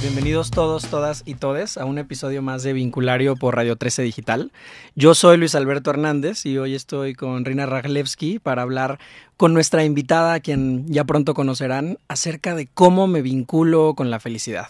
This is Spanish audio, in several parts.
bienvenidos todos, todas y todes a un episodio más de Vinculario por Radio 13 Digital. Yo soy Luis Alberto Hernández y hoy estoy con Rina Raglevsky para hablar con nuestra invitada, a quien ya pronto conocerán, acerca de cómo me vinculo con la felicidad.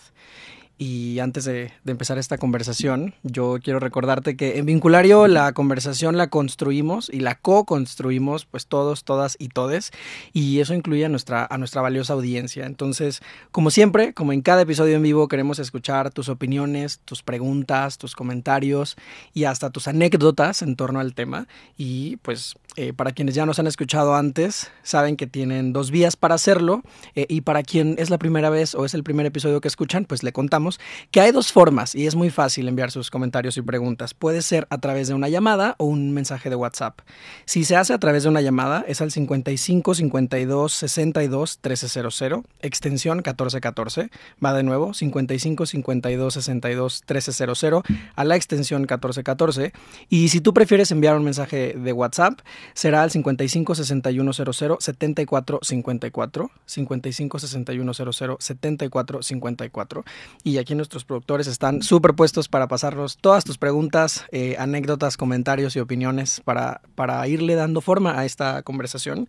Y antes de, empezar esta conversación, yo quiero recordarte que en Vinculario la conversación la construimos y la co-construimos, pues todos, todas y todes, y eso incluye a nuestra, a nuestra valiosa audiencia. Entonces, como siempre, como en cada episodio en vivo, queremos escuchar tus opiniones, tus preguntas, tus comentarios y hasta tus anécdotas en torno al tema. Y pues eh, para quienes ya nos han escuchado antes, saben que tienen dos vías para hacerlo. Eh, y para quien es la primera vez o es el primer episodio que escuchan, pues le contamos que hay dos formas y es muy fácil enviar sus comentarios y preguntas. Puede ser a través de una llamada o un mensaje de WhatsApp. Si se hace a través de una llamada, es al 55 52 62 1300, extensión 1414. Va de nuevo, 55 52 62 1300 a la extensión 1414. Y si tú prefieres enviar un mensaje de WhatsApp, será al 55 61 00 74 54 55 61 00 74 54 y aquí nuestros productores están súper puestos para pasarnos todas tus preguntas, eh, anécdotas, comentarios y opiniones para, para irle dando forma a esta conversación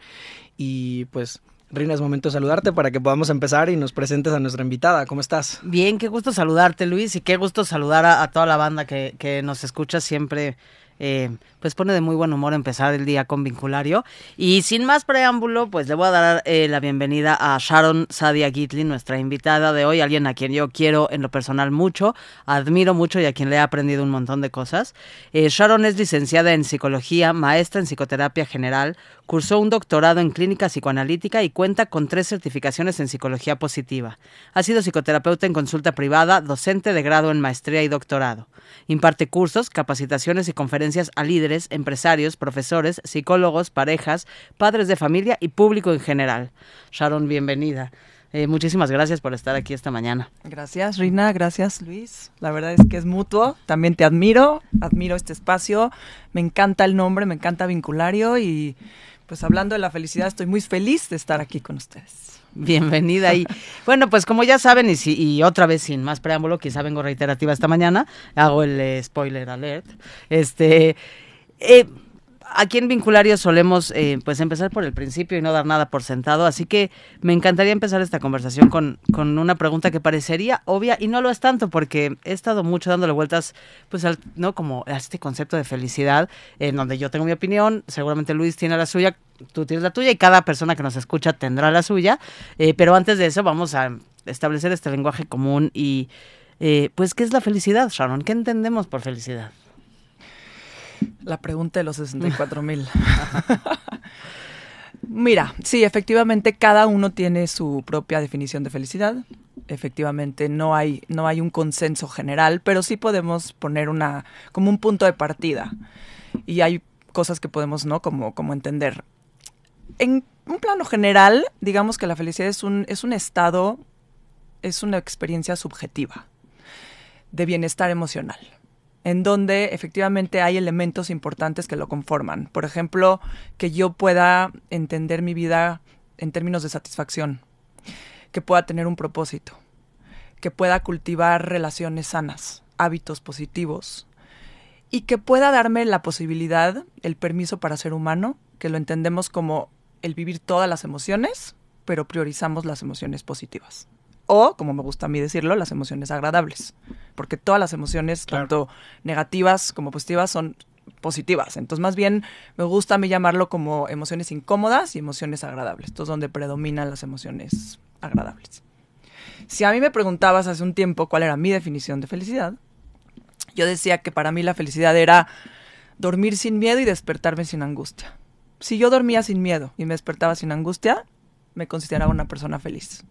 y pues Rina, es momento de saludarte para que podamos empezar y nos presentes a nuestra invitada. ¿Cómo estás? Bien, qué gusto saludarte, Luis, y qué gusto saludar a, a toda la banda que, que nos escucha siempre eh, pues pone de muy buen humor empezar el día con vinculario. Y sin más preámbulo, pues le voy a dar eh, la bienvenida a Sharon Sadia Gitlin, nuestra invitada de hoy, alguien a quien yo quiero en lo personal mucho, admiro mucho y a quien le he aprendido un montón de cosas. Eh, Sharon es licenciada en psicología, maestra en psicoterapia general, cursó un doctorado en clínica psicoanalítica y cuenta con tres certificaciones en psicología positiva. Ha sido psicoterapeuta en consulta privada, docente de grado en maestría y doctorado. Imparte cursos, capacitaciones y conferencias a líderes, empresarios, profesores, psicólogos, parejas, padres de familia y público en general. Sharon, bienvenida. Eh, muchísimas gracias por estar aquí esta mañana. Gracias, Rina. Gracias, Luis. La verdad es que es mutuo. También te admiro. Admiro este espacio. Me encanta el nombre, me encanta Vinculario. Y pues hablando de la felicidad, estoy muy feliz de estar aquí con ustedes. Bienvenida y bueno, pues como ya saben y, y otra vez sin más preámbulo, quizá vengo reiterativa esta mañana, hago el eh, spoiler alert. Este, eh, aquí en Vinculario solemos eh, pues empezar por el principio y no dar nada por sentado, así que me encantaría empezar esta conversación con, con una pregunta que parecería obvia y no lo es tanto porque he estado mucho dándole vueltas pues al, no como a este concepto de felicidad en donde yo tengo mi opinión, seguramente Luis tiene la suya, tú tienes la tuya y cada persona que nos escucha tendrá la suya, eh, pero antes de eso vamos a establecer este lenguaje común y eh, pues ¿qué es la felicidad, Sharon? ¿Qué entendemos por felicidad? La pregunta de los 64 mil. Mira, sí, efectivamente cada uno tiene su propia definición de felicidad. Efectivamente no hay, no hay un consenso general, pero sí podemos poner una, como un punto de partida. Y hay cosas que podemos, ¿no? Como, como entender. En un plano general, digamos que la felicidad es un, es un estado, es una experiencia subjetiva de bienestar emocional en donde efectivamente hay elementos importantes que lo conforman. Por ejemplo, que yo pueda entender mi vida en términos de satisfacción, que pueda tener un propósito, que pueda cultivar relaciones sanas, hábitos positivos y que pueda darme la posibilidad, el permiso para ser humano, que lo entendemos como el vivir todas las emociones, pero priorizamos las emociones positivas o, como me gusta a mí decirlo, las emociones agradables. Porque todas las emociones, tanto negativas como positivas, son positivas. Entonces, más bien, me gusta a mí llamarlo como emociones incómodas y emociones agradables. Esto es donde predominan las emociones agradables. Si a mí me preguntabas hace un tiempo cuál era mi definición de felicidad, yo decía que para mí la felicidad era dormir sin miedo y despertarme sin angustia. Si yo dormía sin miedo y me despertaba sin angustia, me consideraba una persona feliz.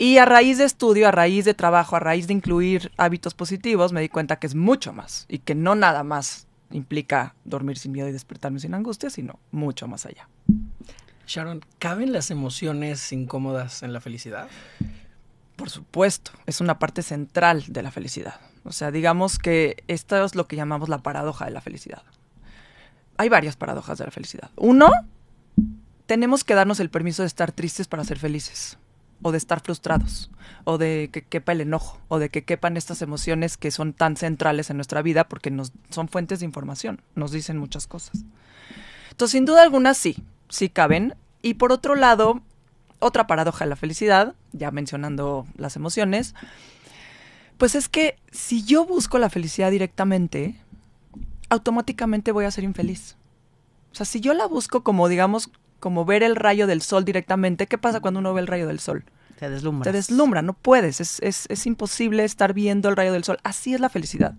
Y a raíz de estudio, a raíz de trabajo, a raíz de incluir hábitos positivos, me di cuenta que es mucho más y que no nada más implica dormir sin miedo y despertarme sin angustia, sino mucho más allá. Sharon, ¿caben las emociones incómodas en la felicidad? Por supuesto, es una parte central de la felicidad. O sea, digamos que esto es lo que llamamos la paradoja de la felicidad. Hay varias paradojas de la felicidad. Uno, tenemos que darnos el permiso de estar tristes para ser felices o de estar frustrados, o de que quepa el enojo, o de que quepan estas emociones que son tan centrales en nuestra vida porque nos, son fuentes de información, nos dicen muchas cosas. Entonces, sin duda alguna, sí, sí caben. Y por otro lado, otra paradoja de la felicidad, ya mencionando las emociones, pues es que si yo busco la felicidad directamente, automáticamente voy a ser infeliz. O sea, si yo la busco como, digamos, como ver el rayo del sol directamente, ¿qué pasa cuando uno ve el rayo del sol? Te deslumbra. Te deslumbra, no puedes, es, es, es imposible estar viendo el rayo del sol. Así es la felicidad.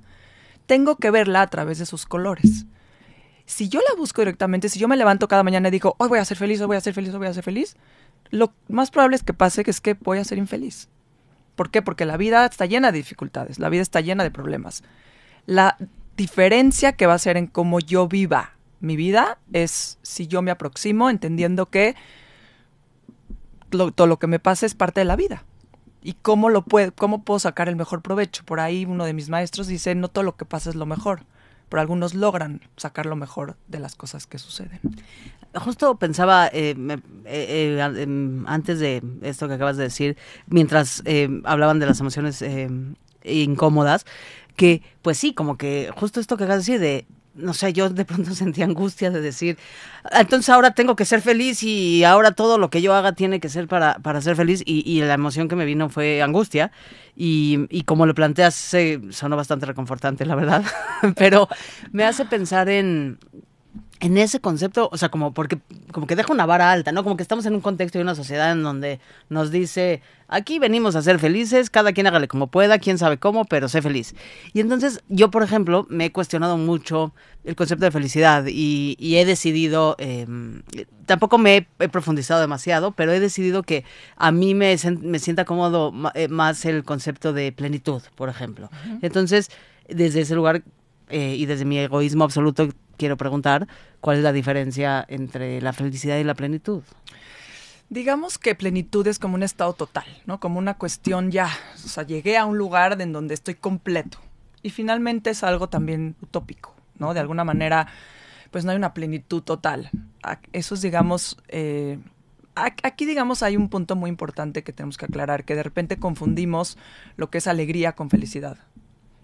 Tengo que verla a través de sus colores. Si yo la busco directamente, si yo me levanto cada mañana y digo, hoy voy a ser feliz, hoy voy a ser feliz, hoy voy a ser feliz, lo más probable es que pase que es que voy a ser infeliz. ¿Por qué? Porque la vida está llena de dificultades, la vida está llena de problemas. La diferencia que va a ser en cómo yo viva mi vida es si yo me aproximo entendiendo que todo lo que me pasa es parte de la vida. ¿Y cómo, lo puedo, cómo puedo sacar el mejor provecho? Por ahí uno de mis maestros dice, no todo lo que pasa es lo mejor, pero algunos logran sacar lo mejor de las cosas que suceden. Justo pensaba, eh, eh, eh, em, antes de esto que acabas de decir, mientras hablaban de las emociones incómodas, que pues sí, como que justo esto que acabas de decir, de no sé, yo de pronto sentí angustia de decir, entonces ahora tengo que ser feliz y ahora todo lo que yo haga tiene que ser para, para ser feliz y, la emoción que me vino fue angustia. Y, y como lo planteas, se, sonó bastante reconfortante, la verdad, pero me hace pensar en, en ese concepto, o sea, como porque como que deja una vara alta, ¿no? Como que estamos en un contexto y una sociedad en donde nos dice, aquí venimos a ser felices, cada quien hágale como pueda, quién sabe cómo, pero sé feliz. Y entonces yo, por ejemplo, me he cuestionado mucho el concepto de felicidad y, y he decidido, eh, tampoco me he, profundizado demasiado, pero he decidido que a mí me, me sienta cómodo eh, más el concepto de plenitud, por ejemplo. Entonces, desde ese lugar eh, y desde mi egoísmo absoluto, quiero preguntar cuál es la diferencia entre la felicidad y la plenitud. Digamos que plenitud es como un estado total, ¿no? Como una cuestión ya, o sea, llegué a un lugar en donde estoy completo. Y finalmente es algo también utópico, ¿no? De alguna manera, pues no hay una plenitud total. Eso es, digamos, eh, aquí, digamos, hay un punto muy importante que tenemos que aclarar, que de repente confundimos lo que es alegría con felicidad.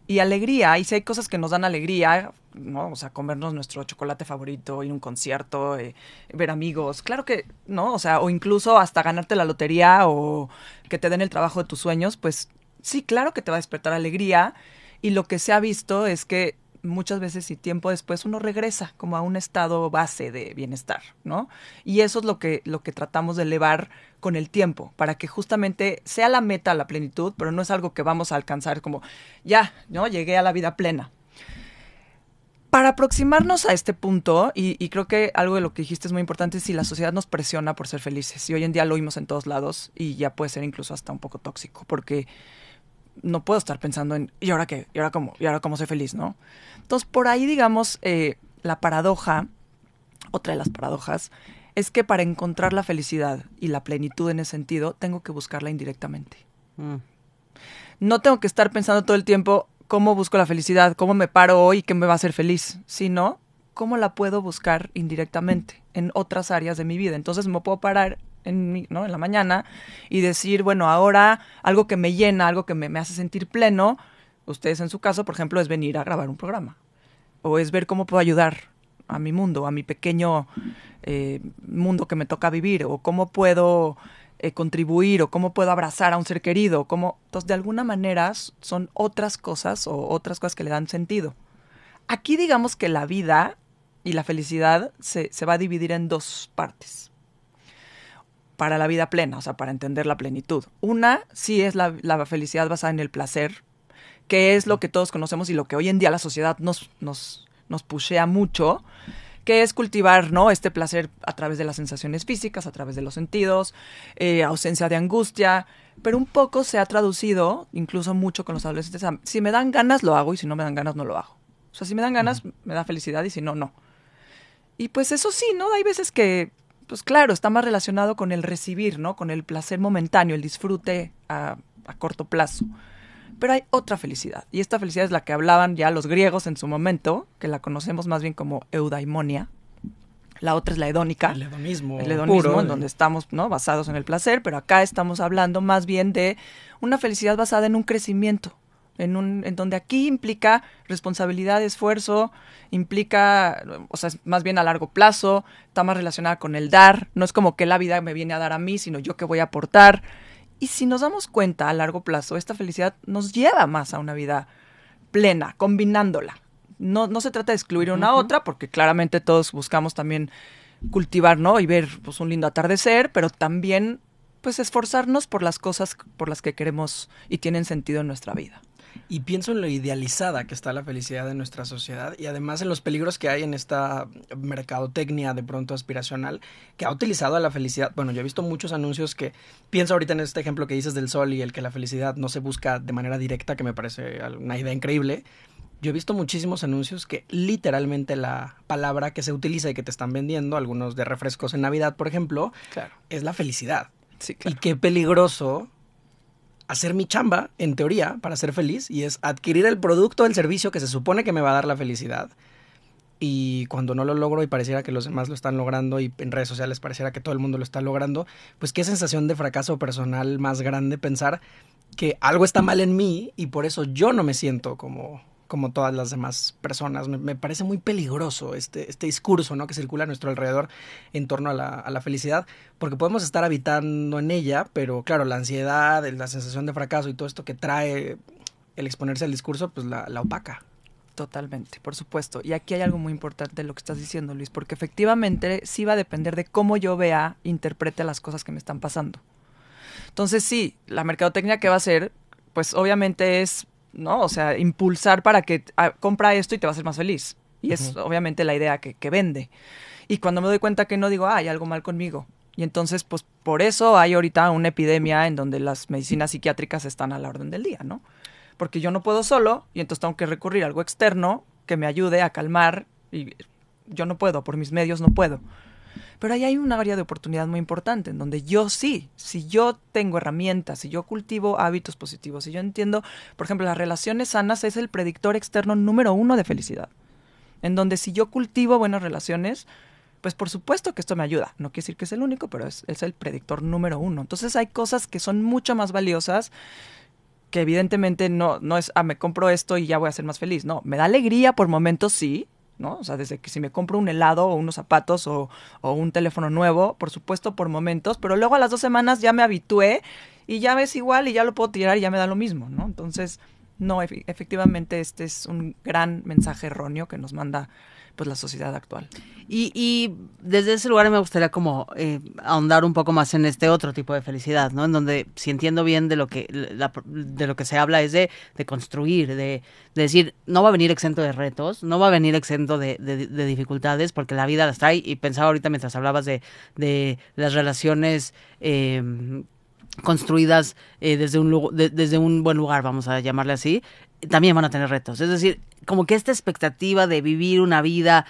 Y alegría, y si hay cosas que nos dan alegría, ¿no? O sea, comernos nuestro chocolate favorito, ir a un concierto, eh, ver amigos, claro que, ¿no? O sea, o incluso hasta ganarte la lotería o que te den el trabajo de tus sueños, pues sí, claro que te va a despertar alegría. Y lo que se ha visto es que muchas veces y tiempo después uno regresa como a un estado base de bienestar, ¿no? Y eso es lo que, lo que tratamos de elevar con el tiempo, para que justamente sea la meta la plenitud, pero no es algo que vamos a alcanzar como, ya, ¿no? Llegué a la vida plena. Para aproximarnos a este punto, y, creo que algo de lo que dijiste es muy importante, si la sociedad nos presiona por ser felices, y hoy en día lo oímos en todos lados, y ya puede ser incluso hasta un poco tóxico, porque no puedo estar pensando en, ¿y ahora qué? ¿Y ahora cómo? ¿Y ahora cómo soy feliz? ¿No? Entonces, por ahí, digamos, eh, la paradoja, otra de las paradojas, es que para encontrar la felicidad y la plenitud en ese sentido, tengo que buscarla indirectamente. Mm. No tengo que estar pensando todo el tiempo cómo busco la felicidad, cómo me paro hoy, qué me va a hacer feliz, sino cómo la puedo buscar indirectamente en otras áreas de mi vida. Entonces me puedo parar en, ¿no? en la mañana y decir, bueno, ahora algo que me llena, algo que me, me hace sentir pleno, ustedes en su caso, por ejemplo, es venir a grabar un programa o es ver cómo puedo ayudar a mi mundo, a mi pequeño eh, mundo que me toca vivir, o cómo puedo eh, contribuir, o cómo puedo abrazar a un ser querido, cómo, entonces de alguna manera son otras cosas o otras cosas que le dan sentido. Aquí digamos que la vida y la felicidad se, se va a dividir en dos partes para la vida plena, o sea, para entender la plenitud. Una sí es la, la felicidad basada en el placer, que es lo que todos conocemos y lo que hoy en día la sociedad nos, nos, nos pushea mucho, que es cultivar ¿no? este placer a través de las sensaciones físicas, a través de los sentidos, eh, ausencia de angustia, pero un poco se ha traducido, incluso mucho con los adolescentes, a, si me dan ganas lo hago y si no me dan ganas no lo hago. O sea, si me dan ganas me da felicidad y si no, no. Y pues eso sí, ¿no? Hay veces que, pues claro, está más relacionado con el recibir, ¿no? Con el placer momentáneo, el disfrute a, a corto plazo. Pero hay otra felicidad, y esta felicidad es la que hablaban ya los griegos en su momento, que la conocemos más bien como eudaimonia, La otra es la hedónica. El hedonismo. El hedonismo, puro, en donde estamos ¿no? basados en el placer, pero acá estamos hablando más bien de una felicidad basada en un crecimiento, en, un, en donde aquí implica responsabilidad, esfuerzo, implica, o sea, es más bien a largo plazo, está más relacionada con el dar, no es como que la vida me viene a dar a mí, sino yo que voy a aportar. Y si nos damos cuenta a largo plazo, esta felicidad nos lleva más a una vida plena, combinándola. No, no se trata de excluir una a otra, porque claramente todos buscamos también cultivar, ¿no? Y ver pues, un lindo atardecer, pero también pues esforzarnos por las cosas por las que queremos y tienen sentido en nuestra vida. Y pienso en lo idealizada que está la felicidad de nuestra sociedad y además en los peligros que hay en esta mercadotecnia de pronto aspiracional que ha utilizado a la felicidad. Bueno, yo he visto muchos anuncios que pienso ahorita en este ejemplo que dices del sol y el que la felicidad no se busca de manera directa, que me parece una idea increíble. Yo he visto muchísimos anuncios que literalmente la palabra que se utiliza y que te están vendiendo, algunos de refrescos en Navidad, por ejemplo, Claro. es la felicidad. Sí, Y qué peligroso hacer mi chamba, en teoría, para ser feliz, y es adquirir el producto, el servicio que se supone que me va a dar la felicidad. Y cuando no lo logro y pareciera que los demás lo están logrando y en redes sociales pareciera que todo el mundo lo está logrando, pues qué sensación de fracaso personal más grande pensar que algo está mal en mí y por eso yo no me siento como, como todas las demás personas. Me, parece muy peligroso este, este discurso ¿no? que circula a nuestro alrededor en torno a la, a la felicidad, porque podemos estar habitando en ella, pero claro, la ansiedad, la sensación de fracaso y todo esto que trae el exponerse al discurso, pues la, la opaca. Totalmente, por supuesto. Y aquí hay algo muy importante de lo que estás diciendo, Luis, porque efectivamente sí va a depender de cómo yo vea, interprete las cosas que me están pasando. Entonces sí, la mercadotecnia que va a hacer, pues obviamente es, ¿no? O sea, impulsar para que ah, compra esto y te va a hacer más feliz. Y es obviamente la idea que, que vende. Y cuando me doy cuenta que no digo, ah, hay algo mal conmigo. Y entonces, pues por eso hay ahorita una epidemia en donde las medicinas psiquiátricas están a la orden del día, ¿no? Porque yo no puedo solo y entonces tengo que recurrir a algo externo que me ayude a calmar y yo no puedo, por mis medios no puedo. Pero ahí hay una área de oportunidad muy importante, en donde yo sí, si yo tengo herramientas, si yo cultivo hábitos positivos, si yo entiendo, por ejemplo, las relaciones sanas es el predictor externo número uno de felicidad. En donde si yo cultivo buenas relaciones, pues por supuesto que esto me ayuda. No quiere decir que es el único, pero es, es el predictor número uno. Entonces hay cosas que son mucho más valiosas que evidentemente no, no es, ah, me compro esto y ya voy a ser más feliz. No, me da alegría por momentos, sí, ¿no? O sea, desde que si me compro un helado o unos zapatos o, o un teléfono nuevo, por supuesto por momentos, pero luego a las dos semanas ya me habitué y ya ves igual y ya lo puedo tirar y ya me da lo mismo, ¿no? Entonces, no, efe- efectivamente este es un gran mensaje erróneo que nos manda pues la sociedad actual. Y, y desde ese lugar me gustaría como eh, ahondar un poco más en este otro tipo de felicidad, ¿no? En donde, si entiendo bien de lo que de lo que se habla es de, de construir, de, de decir, no va a venir exento de retos, no va a venir exento de, de- de dificultades, porque la vida las trae. Y pensaba ahorita mientras hablabas de, de las relaciones eh, construidas eh, desde, un, desde un buen lugar, vamos a llamarle así, también van a tener retos. Es decir, como que esta expectativa de vivir una vida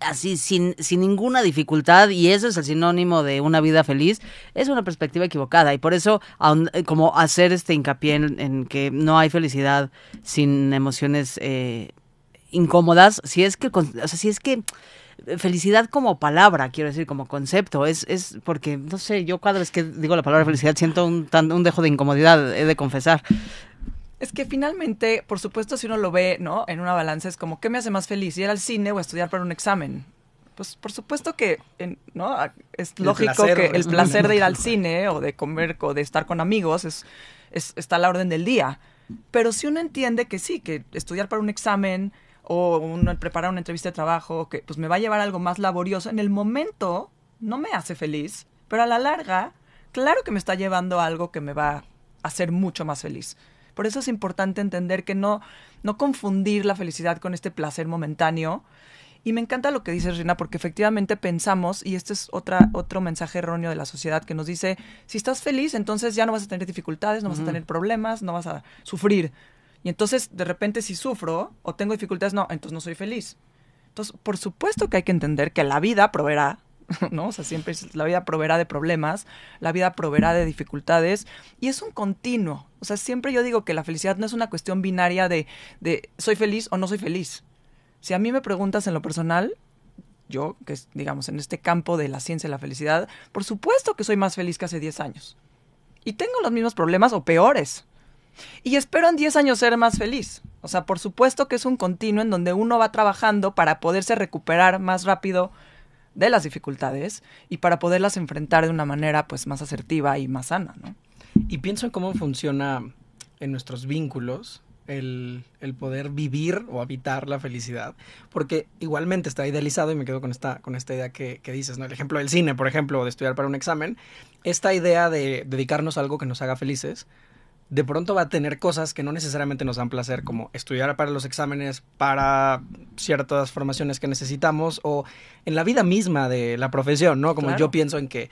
así sin, sin ninguna dificultad, y eso es el sinónimo de una vida feliz, es una perspectiva equivocada. Y por eso, eh, como hacer este hincapié en, que no hay felicidad sin emociones eh, incómodas, si es que, o sea, si es que felicidad como palabra, quiero decir, como concepto, es, es porque, no sé, yo cada vez que digo la palabra felicidad siento un, un dejo de incomodidad, he de confesar. Es que finalmente, por supuesto, si uno lo ve, ¿no? En una balanza es como, ¿qué me hace más feliz? ¿Ir al cine o estudiar para un examen? Pues por supuesto que, en- ¿no? A- Es El lógico placer que el placer de ir al cine o de comer o de estar con amigos es, es- está a la orden del día. Pero si uno entiende que sí, que estudiar para un examen o uno preparar una entrevista de trabajo, que pues me va a llevar a algo más laborioso, en el momento no me hace feliz, pero a la larga, claro que me está llevando a algo que me va a hacer mucho más feliz. Por eso es importante entender que no, no confundir la felicidad con este placer momentáneo. Y me encanta lo que dices, Rina, porque efectivamente pensamos, y este es otra, otro mensaje erróneo de la sociedad que nos dice, si estás feliz, entonces ya no vas a tener dificultades, no vas a tener problemas, no vas a sufrir. Y entonces, de repente, si sufro o tengo dificultades, no, entonces no soy feliz. Entonces, por supuesto que hay que entender que la vida proveerá, ¿no? O sea, siempre la vida proveerá de problemas, la vida proveerá de dificultades y es un continuo. O sea, siempre yo digo que la felicidad no es una cuestión binaria de, de soy feliz o no soy feliz. Si a mí me preguntas en lo personal, yo, que es, digamos, en este campo de la ciencia y la felicidad, por supuesto que soy más feliz que hace 10 años. Y tengo los mismos problemas o peores. Y espero en 10 años ser más feliz. O sea, por supuesto que es un continuo en donde uno va trabajando para poderse recuperar más rápido de las dificultades y para poderlas enfrentar de una manera pues más asertiva y más sana, ¿no? Y pienso en cómo funciona en nuestros vínculos el, el, poder vivir o habitar la felicidad, porque igualmente está idealizado y me quedo con esta, con esta idea que, que dices, ¿no? El ejemplo del cine, por ejemplo, de estudiar para un examen, esta idea de dedicarnos a algo que nos haga felices, de pronto va a tener cosas que no necesariamente nos dan placer, como estudiar para los exámenes, para ciertas formaciones que necesitamos, o en la vida misma de la profesión, ¿no? Como claro. yo pienso en que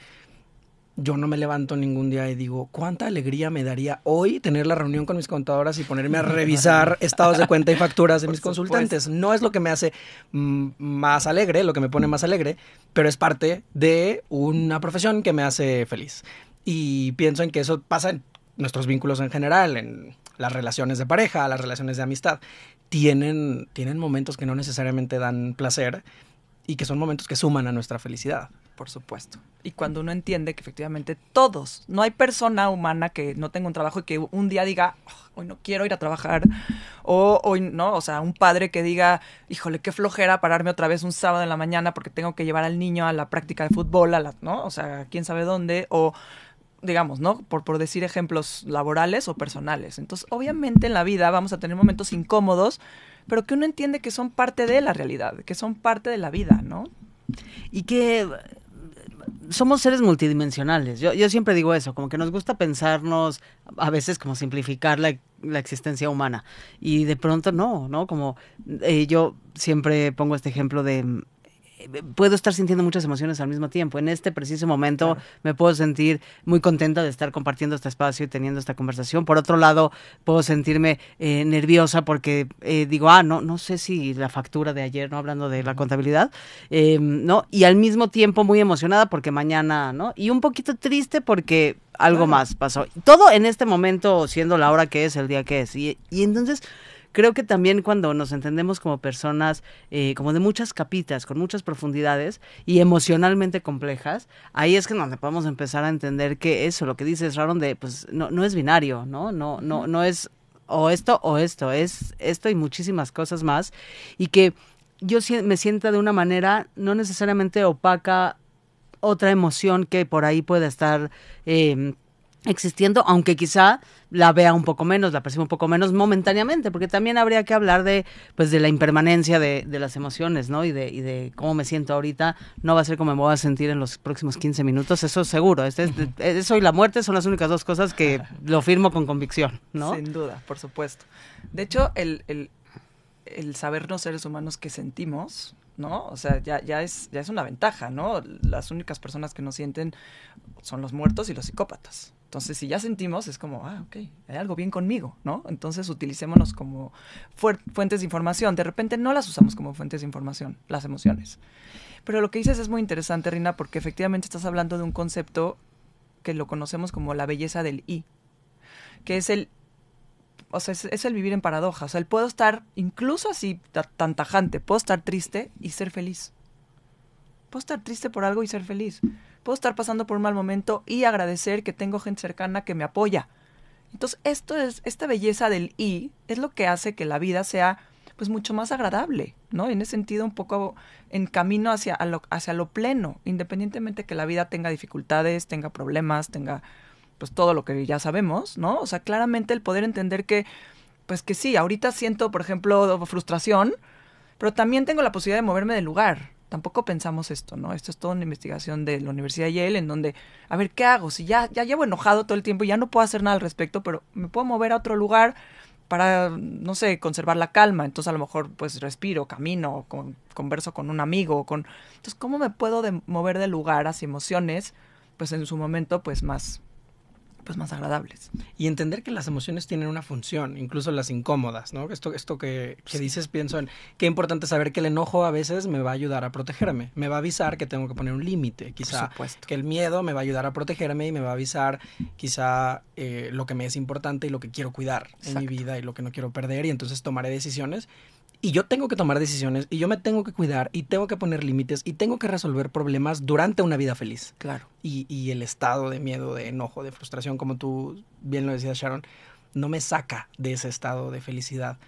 yo no me levanto ningún día y digo, ¿cuánta alegría me daría hoy tener la reunión con mis contadoras y ponerme a revisar estados de cuenta y facturas de mis consultantes? No es lo que me hace mm, más alegre, lo que me pone más alegre, pero es parte de una profesión que me hace feliz. Y pienso en que eso pasa en nuestros vínculos en general, en las relaciones de pareja, las relaciones de amistad, tienen, tienen momentos que no necesariamente dan placer y que son momentos que suman a nuestra felicidad. Por supuesto. Y cuando uno entiende que efectivamente todos, no hay persona humana que no tenga un trabajo y que un día diga, oh, hoy no quiero ir a trabajar, o hoy no, o sea, un padre que diga, híjole, qué flojera pararme otra vez un sábado en la mañana porque tengo que llevar al niño a la práctica de fútbol, a la, ¿no? O sea, quién sabe dónde, o digamos, ¿no? Por, por decir ejemplos laborales o personales. Entonces, obviamente en la vida vamos a tener momentos incómodos, pero que uno entiende que son parte de la realidad, que son parte de la vida, ¿no? Y que somos seres multidimensionales. Yo, yo siempre digo eso, como que nos gusta pensarnos a veces como simplificar la, la existencia humana. Y de pronto no, ¿no? Como eh, yo siempre pongo este ejemplo de puedo estar sintiendo muchas emociones al mismo tiempo. En este preciso momento claro. me puedo sentir muy contenta de estar compartiendo este espacio y teniendo esta conversación. Por otro lado, puedo sentirme eh, nerviosa porque eh, digo, ah, no, no sé si la factura de ayer, no hablando de la contabilidad, eh, ¿no? Y al mismo tiempo muy emocionada porque mañana, ¿no? Y un poquito triste porque algo claro. más pasó. Todo en este momento siendo la hora que es, el día que es. Y, y entonces creo que también cuando nos entendemos como personas eh, como de muchas capitas, con muchas profundidades y emocionalmente complejas, ahí es que donde podemos empezar a entender que eso, lo que dices, Sharon, de pues no, no es binario, ¿no? No, no, no es o esto o esto, es esto y muchísimas cosas más. Y que yo me sienta de una manera no necesariamente opaca otra emoción que por ahí pueda estar eh, existiendo, aunque quizá la vea un poco menos, la perciba un poco menos momentáneamente, porque también habría que hablar de, pues, de la impermanencia de, de las emociones, ¿no? Y de, y de cómo me siento ahorita, no va a ser como me voy a sentir en los próximos 15 minutos, eso seguro, este es, eso y la muerte son las únicas dos cosas que lo firmo con convicción, ¿no? Sin duda, por supuesto. De hecho, el, el, el sabernos seres humanos que sentimos, ¿no? O sea, ya, ya, es, ya es una ventaja, ¿no? Las únicas personas que no sienten son los muertos y los psicópatas. Entonces, si ya sentimos, es como, ah, ok, hay algo bien conmigo, ¿no? Entonces, utilicémonos como fuentes de información. De repente no las usamos como fuentes de información, las emociones. Pero lo que dices es muy interesante, Rina, porque efectivamente estás hablando de un concepto que lo conocemos como la belleza del I, que es el, o sea, es, es el vivir en paradoja. O sea, el puedo estar, incluso así, tan tajante, puedo estar triste y ser feliz. Puedo estar triste por algo y ser feliz puedo estar pasando por un mal momento y agradecer que tengo gente cercana que me apoya. Entonces, esto es, esta belleza del y es lo que hace que la vida sea pues mucho más agradable, ¿no? En ese sentido, un poco en camino hacia lo, hacia lo pleno, independientemente que la vida tenga dificultades, tenga problemas, tenga pues todo lo que ya sabemos, ¿no? O sea, claramente el poder entender que, pues que sí, ahorita siento, por ejemplo, frustración, pero también tengo la posibilidad de moverme del lugar, Tampoco pensamos esto, ¿no? Esto es toda una investigación de la Universidad de Yale en donde, a ver, ¿qué hago? Si ya, ya llevo enojado todo el tiempo y ya no puedo hacer nada al respecto, pero me puedo mover a otro lugar para, no sé, conservar la calma. Entonces a lo mejor pues respiro, camino, con, converso con un amigo. Con... Entonces, ¿cómo me puedo de mover de lugar hacia emociones? Pues en su momento pues más, pues más agradables. Y entender que las emociones tienen una función, incluso las incómodas, ¿no? Esto, esto que, que dices, pienso en qué importante saber que el enojo a veces me va a ayudar a protegerme, me va a avisar que tengo que poner un límite, quizá que el miedo me va a ayudar a protegerme y me va a avisar quizá eh, lo que me es importante y lo que quiero cuidar Exacto. en mi vida y lo que no quiero perder y entonces tomaré decisiones y yo tengo que tomar decisiones y yo me tengo que cuidar y tengo que poner límites y tengo que resolver problemas durante una vida feliz. Claro. Y, y, el estado de miedo, de enojo, de frustración, como tú bien lo decías, Sharon, no me saca de ese estado de felicidad.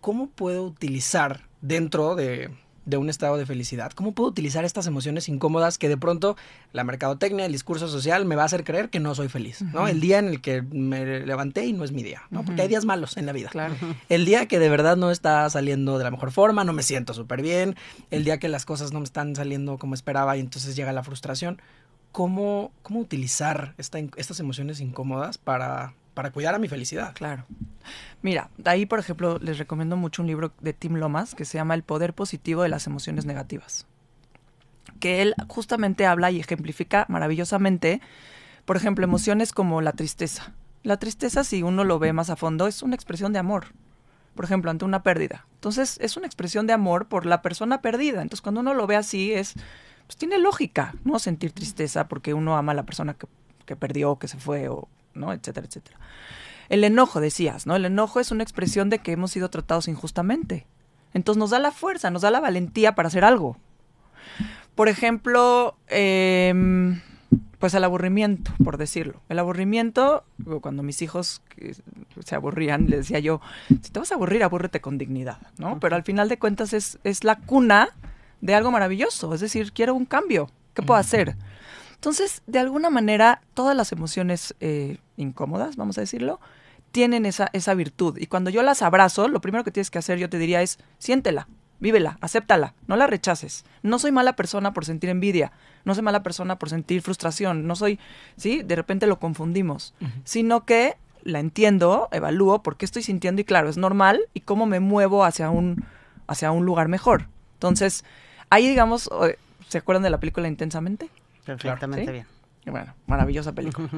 ¿Cómo puedo utilizar dentro de, de un estado de felicidad? ¿Cómo puedo utilizar estas emociones incómodas que de pronto la mercadotecnia, el discurso social me va a hacer creer que no soy feliz? ¿no? El día en el que me levanté y no es mi día, ¿no? Porque hay días malos en la vida. Claro. El día que de verdad no está saliendo de la mejor forma, no me siento súper bien, el día que las cosas no me están saliendo como esperaba y entonces llega la frustración. ¿Cómo, cómo utilizar esta, estas emociones incómodas para, para cuidar a mi felicidad? Claro. Mira, ahí, por ejemplo, les recomiendo mucho un libro de Tim Lomas que se llama El poder positivo de las emociones negativas. Que él justamente habla y ejemplifica maravillosamente, por ejemplo, emociones como la tristeza. La tristeza, si uno lo ve más a fondo, es una expresión de amor. Por ejemplo, ante una pérdida. Entonces, es una expresión de amor por la persona perdida. Entonces, cuando uno lo ve así, es, pues tiene lógica, ¿no? Sentir tristeza porque uno ama a la persona que, que perdió, que se fue, o, ¿no? Etcétera, etcétera. El enojo, decías, ¿no? El enojo es una expresión de que hemos sido tratados injustamente. Entonces nos da la fuerza, nos da la valentía para hacer algo. Por ejemplo, eh, pues el aburrimiento, por decirlo. El aburrimiento, cuando mis hijos se aburrían, les decía yo, si te vas a aburrir, abúrrete con dignidad, ¿no? Pero al final de cuentas es, es la cuna de algo maravilloso, es decir, quiero un cambio, ¿qué puedo hacer? Entonces, de alguna manera, todas las emociones eh, incómodas, vamos a decirlo, tienen esa, esa virtud. Y cuando yo las abrazo, lo primero que tienes que hacer, yo te diría, es siéntela, vívela, acéptala, no la rechaces. No soy mala persona por sentir envidia, no soy mala persona por sentir frustración, no soy, ¿sí? De repente lo confundimos, uh -huh. sino que la entiendo, evalúo por qué estoy sintiendo y claro, es normal y cómo me muevo hacia un, hacia un lugar mejor. Entonces, ahí digamos, ¿se acuerdan de la película Intensamente? Perfectamente ¿Sí? bien. Bueno, maravillosa película.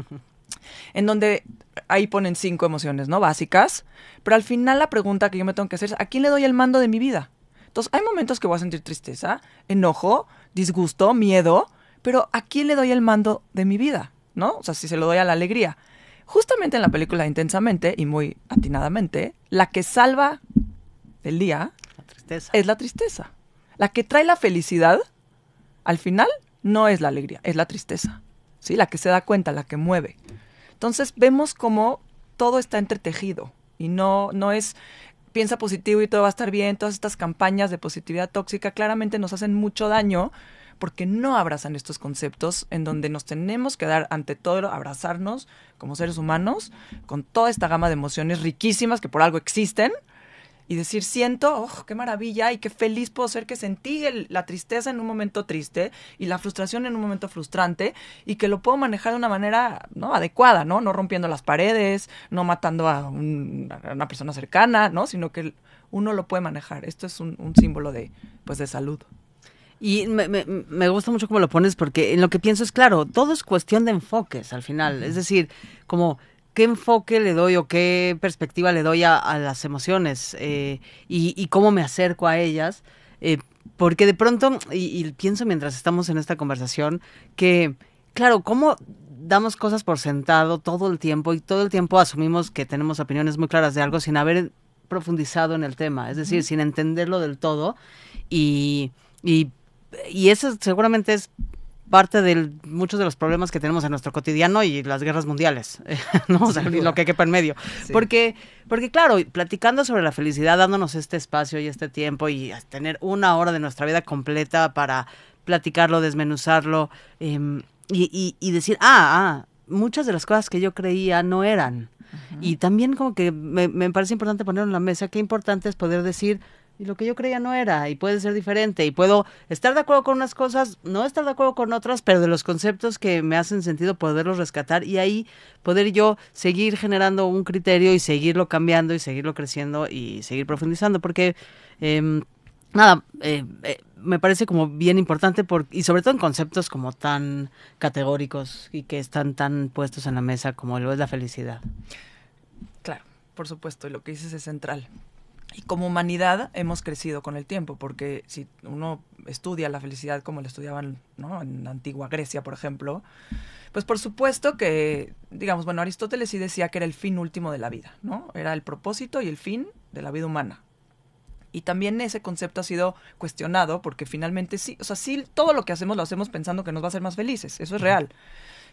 en donde ahí ponen cinco emociones, ¿no? Básicas. Pero al final la pregunta que yo me tengo que hacer es, ¿a quién le doy el mando de mi vida? Entonces, hay momentos que voy a sentir tristeza, enojo, disgusto, miedo, pero ¿a quién le doy el mando de mi vida? ¿No? O sea, si se lo doy a la alegría. Justamente en la película Intensamente, y muy atinadamente, la que salva el día la tristeza. es la tristeza. La que trae la felicidad, al final, no es la alegría, es la tristeza. ¿sí? La que se da cuenta, la que mueve. Entonces vemos como todo está entretejido y no, no es piensa positivo y todo va a estar bien. Todas estas campañas de positividad tóxica claramente nos hacen mucho daño porque no abrazan estos conceptos en donde nos tenemos que dar ante todo abrazarnos como seres humanos con toda esta gama de emociones riquísimas que por algo existen y decir, siento, oh, qué maravilla y qué feliz puedo ser que sentí el, la tristeza en un momento triste y la frustración en un momento frustrante y que lo puedo manejar de una manera ¿no? adecuada, ¿no? No rompiendo las paredes, no matando a, un, a, una persona cercana, ¿no? Sino que uno lo puede manejar. Esto es un, un símbolo de, pues, de salud. Y me, me, me, gusta mucho cómo lo pones porque en lo que pienso es claro, todo es cuestión de enfoques al final. Es decir, como qué enfoque le doy o qué perspectiva le doy a, a las emociones eh, y, y, cómo me acerco a ellas. Eh, porque de pronto, y, y, pienso mientras estamos en esta conversación, que, claro, cómo damos cosas por sentado todo el tiempo y todo el tiempo asumimos que tenemos opiniones muy claras de algo sin haber profundizado en el tema, es decir, sin entenderlo del todo. Y, y, y eso seguramente es parte de muchos de los problemas que tenemos en nuestro cotidiano y las guerras mundiales, ¿no? O sea, lo que quepa en medio. Sí. Porque, porque, claro, platicando sobre la felicidad, dándonos este espacio y este tiempo y tener una hora de nuestra vida completa para platicarlo, desmenuzarlo eh, y, y, y, decir, ah, ah, muchas de las cosas que yo creía no eran. Y también como que me, me parece importante poner en la mesa qué importante es poder decir, y lo que yo creía no era, y puede ser diferente, y puedo estar de acuerdo con unas cosas, no estar de acuerdo con otras, pero de los conceptos que me hacen sentido poderlos rescatar y ahí poder yo seguir generando un criterio y seguirlo cambiando y seguirlo creciendo y seguir profundizando, porque eh, nada, eh, me parece como bien importante por, y sobre todo en conceptos como tan categóricos y que están tan puestos en la mesa como lo es la felicidad. Claro, por supuesto, y lo que dices es central. Y como humanidad hemos crecido con el tiempo, porque si uno estudia la felicidad como la estudiaban ¿no? en la antigua Grecia, por ejemplo, pues por supuesto que, digamos, bueno, Aristóteles sí decía que era el fin último de la vida, ¿no? Era el propósito y el fin de la vida humana. Y también ese concepto ha sido cuestionado porque finalmente sí, o sea, sí, todo lo que hacemos lo hacemos pensando que nos va a hacer más felices, eso es real.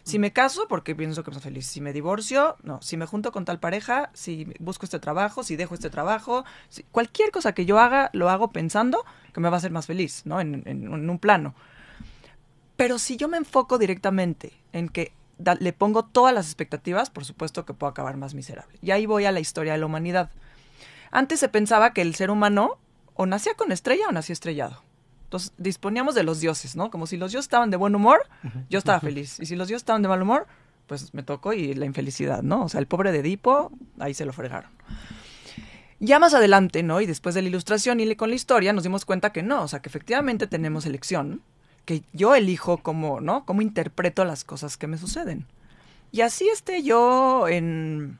Si me caso, porque pienso que soy feliz. Si me divorcio, no. Si me junto con tal pareja, si busco este trabajo, si dejo este trabajo, si, cualquier cosa que yo haga, lo hago pensando que me va a hacer más feliz, ¿no? En, un plano. Pero si yo me enfoco directamente en que le pongo todas las expectativas, por supuesto que puedo acabar más miserable. Y ahí voy a la historia de la humanidad. Antes se pensaba que el ser humano o nacía con estrella o nacía estrellado. Entonces disponíamos de los dioses, ¿no? Como si los dioses estaban de buen humor, yo estaba feliz. Y si los dioses estaban de mal humor, pues me tocó y la infelicidad, ¿no? O sea, el pobre de Edipo, ahí se lo fregaron. Ya más adelante, ¿no? Y después de la ilustración y con la historia, nos dimos cuenta que no, o sea, que efectivamente tenemos elección, que yo elijo cómo, ¿no? Cómo interpreto las cosas que me suceden. Y así esté yo en,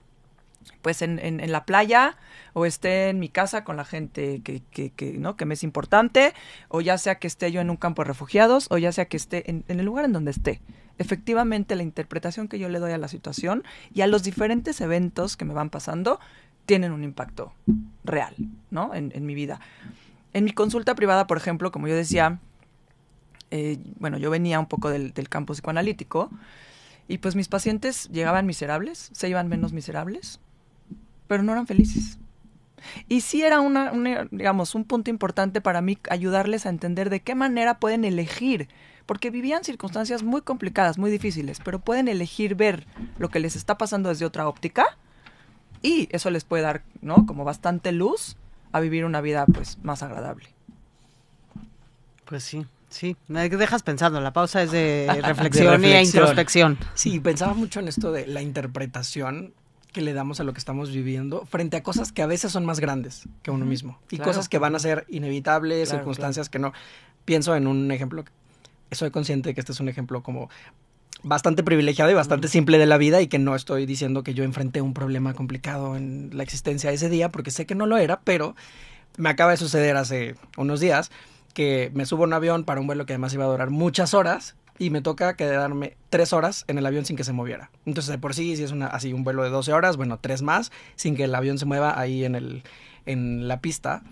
pues en, en, en, la playa o esté en mi casa con la gente que, que, que, ¿no? que me es importante, o ya sea que esté yo en un campo de refugiados, o ya sea que esté en, en, el lugar en donde esté. Efectivamente, la interpretación que yo le doy a la situación y a los diferentes eventos que me van pasando tienen un impacto real, ¿no? En, en mi vida. En mi consulta privada, por ejemplo, como yo decía, eh, bueno, yo venía un poco del, del campo psicoanalítico, y pues mis pacientes llegaban miserables, se iban menos miserables, pero no eran felices. Y sí era una, una, digamos, un punto importante para mí ayudarles a entender de qué manera pueden elegir, porque vivían circunstancias muy complicadas, muy difíciles, pero pueden elegir ver lo que les está pasando desde otra óptica y eso les puede dar, ¿no? Como bastante luz a vivir una vida pues más agradable. Pues sí. Sí, me dejas pensando, la pausa es de reflexión, de reflexión. y introspección. Sí, pensaba mucho en esto de la interpretación que le damos a lo que estamos viviendo frente a cosas que a veces son más grandes que uno mismo y claro. cosas que van a ser inevitables, claro, circunstancias claro. que no. Pienso en un ejemplo, soy consciente de que este es un ejemplo como bastante privilegiado y bastante simple de la vida y que no estoy diciendo que yo enfrenté un problema complicado en la existencia de ese día porque sé que no lo era, pero me acaba de suceder hace unos días que me subo a un avión para un vuelo que además iba a durar muchas horas y me toca quedarme tres horas en el avión sin que se moviera. Entonces, de por sí, si es una, así un vuelo de 12 horas, bueno, tres más, sin que el avión se mueva ahí en, el, en la pista.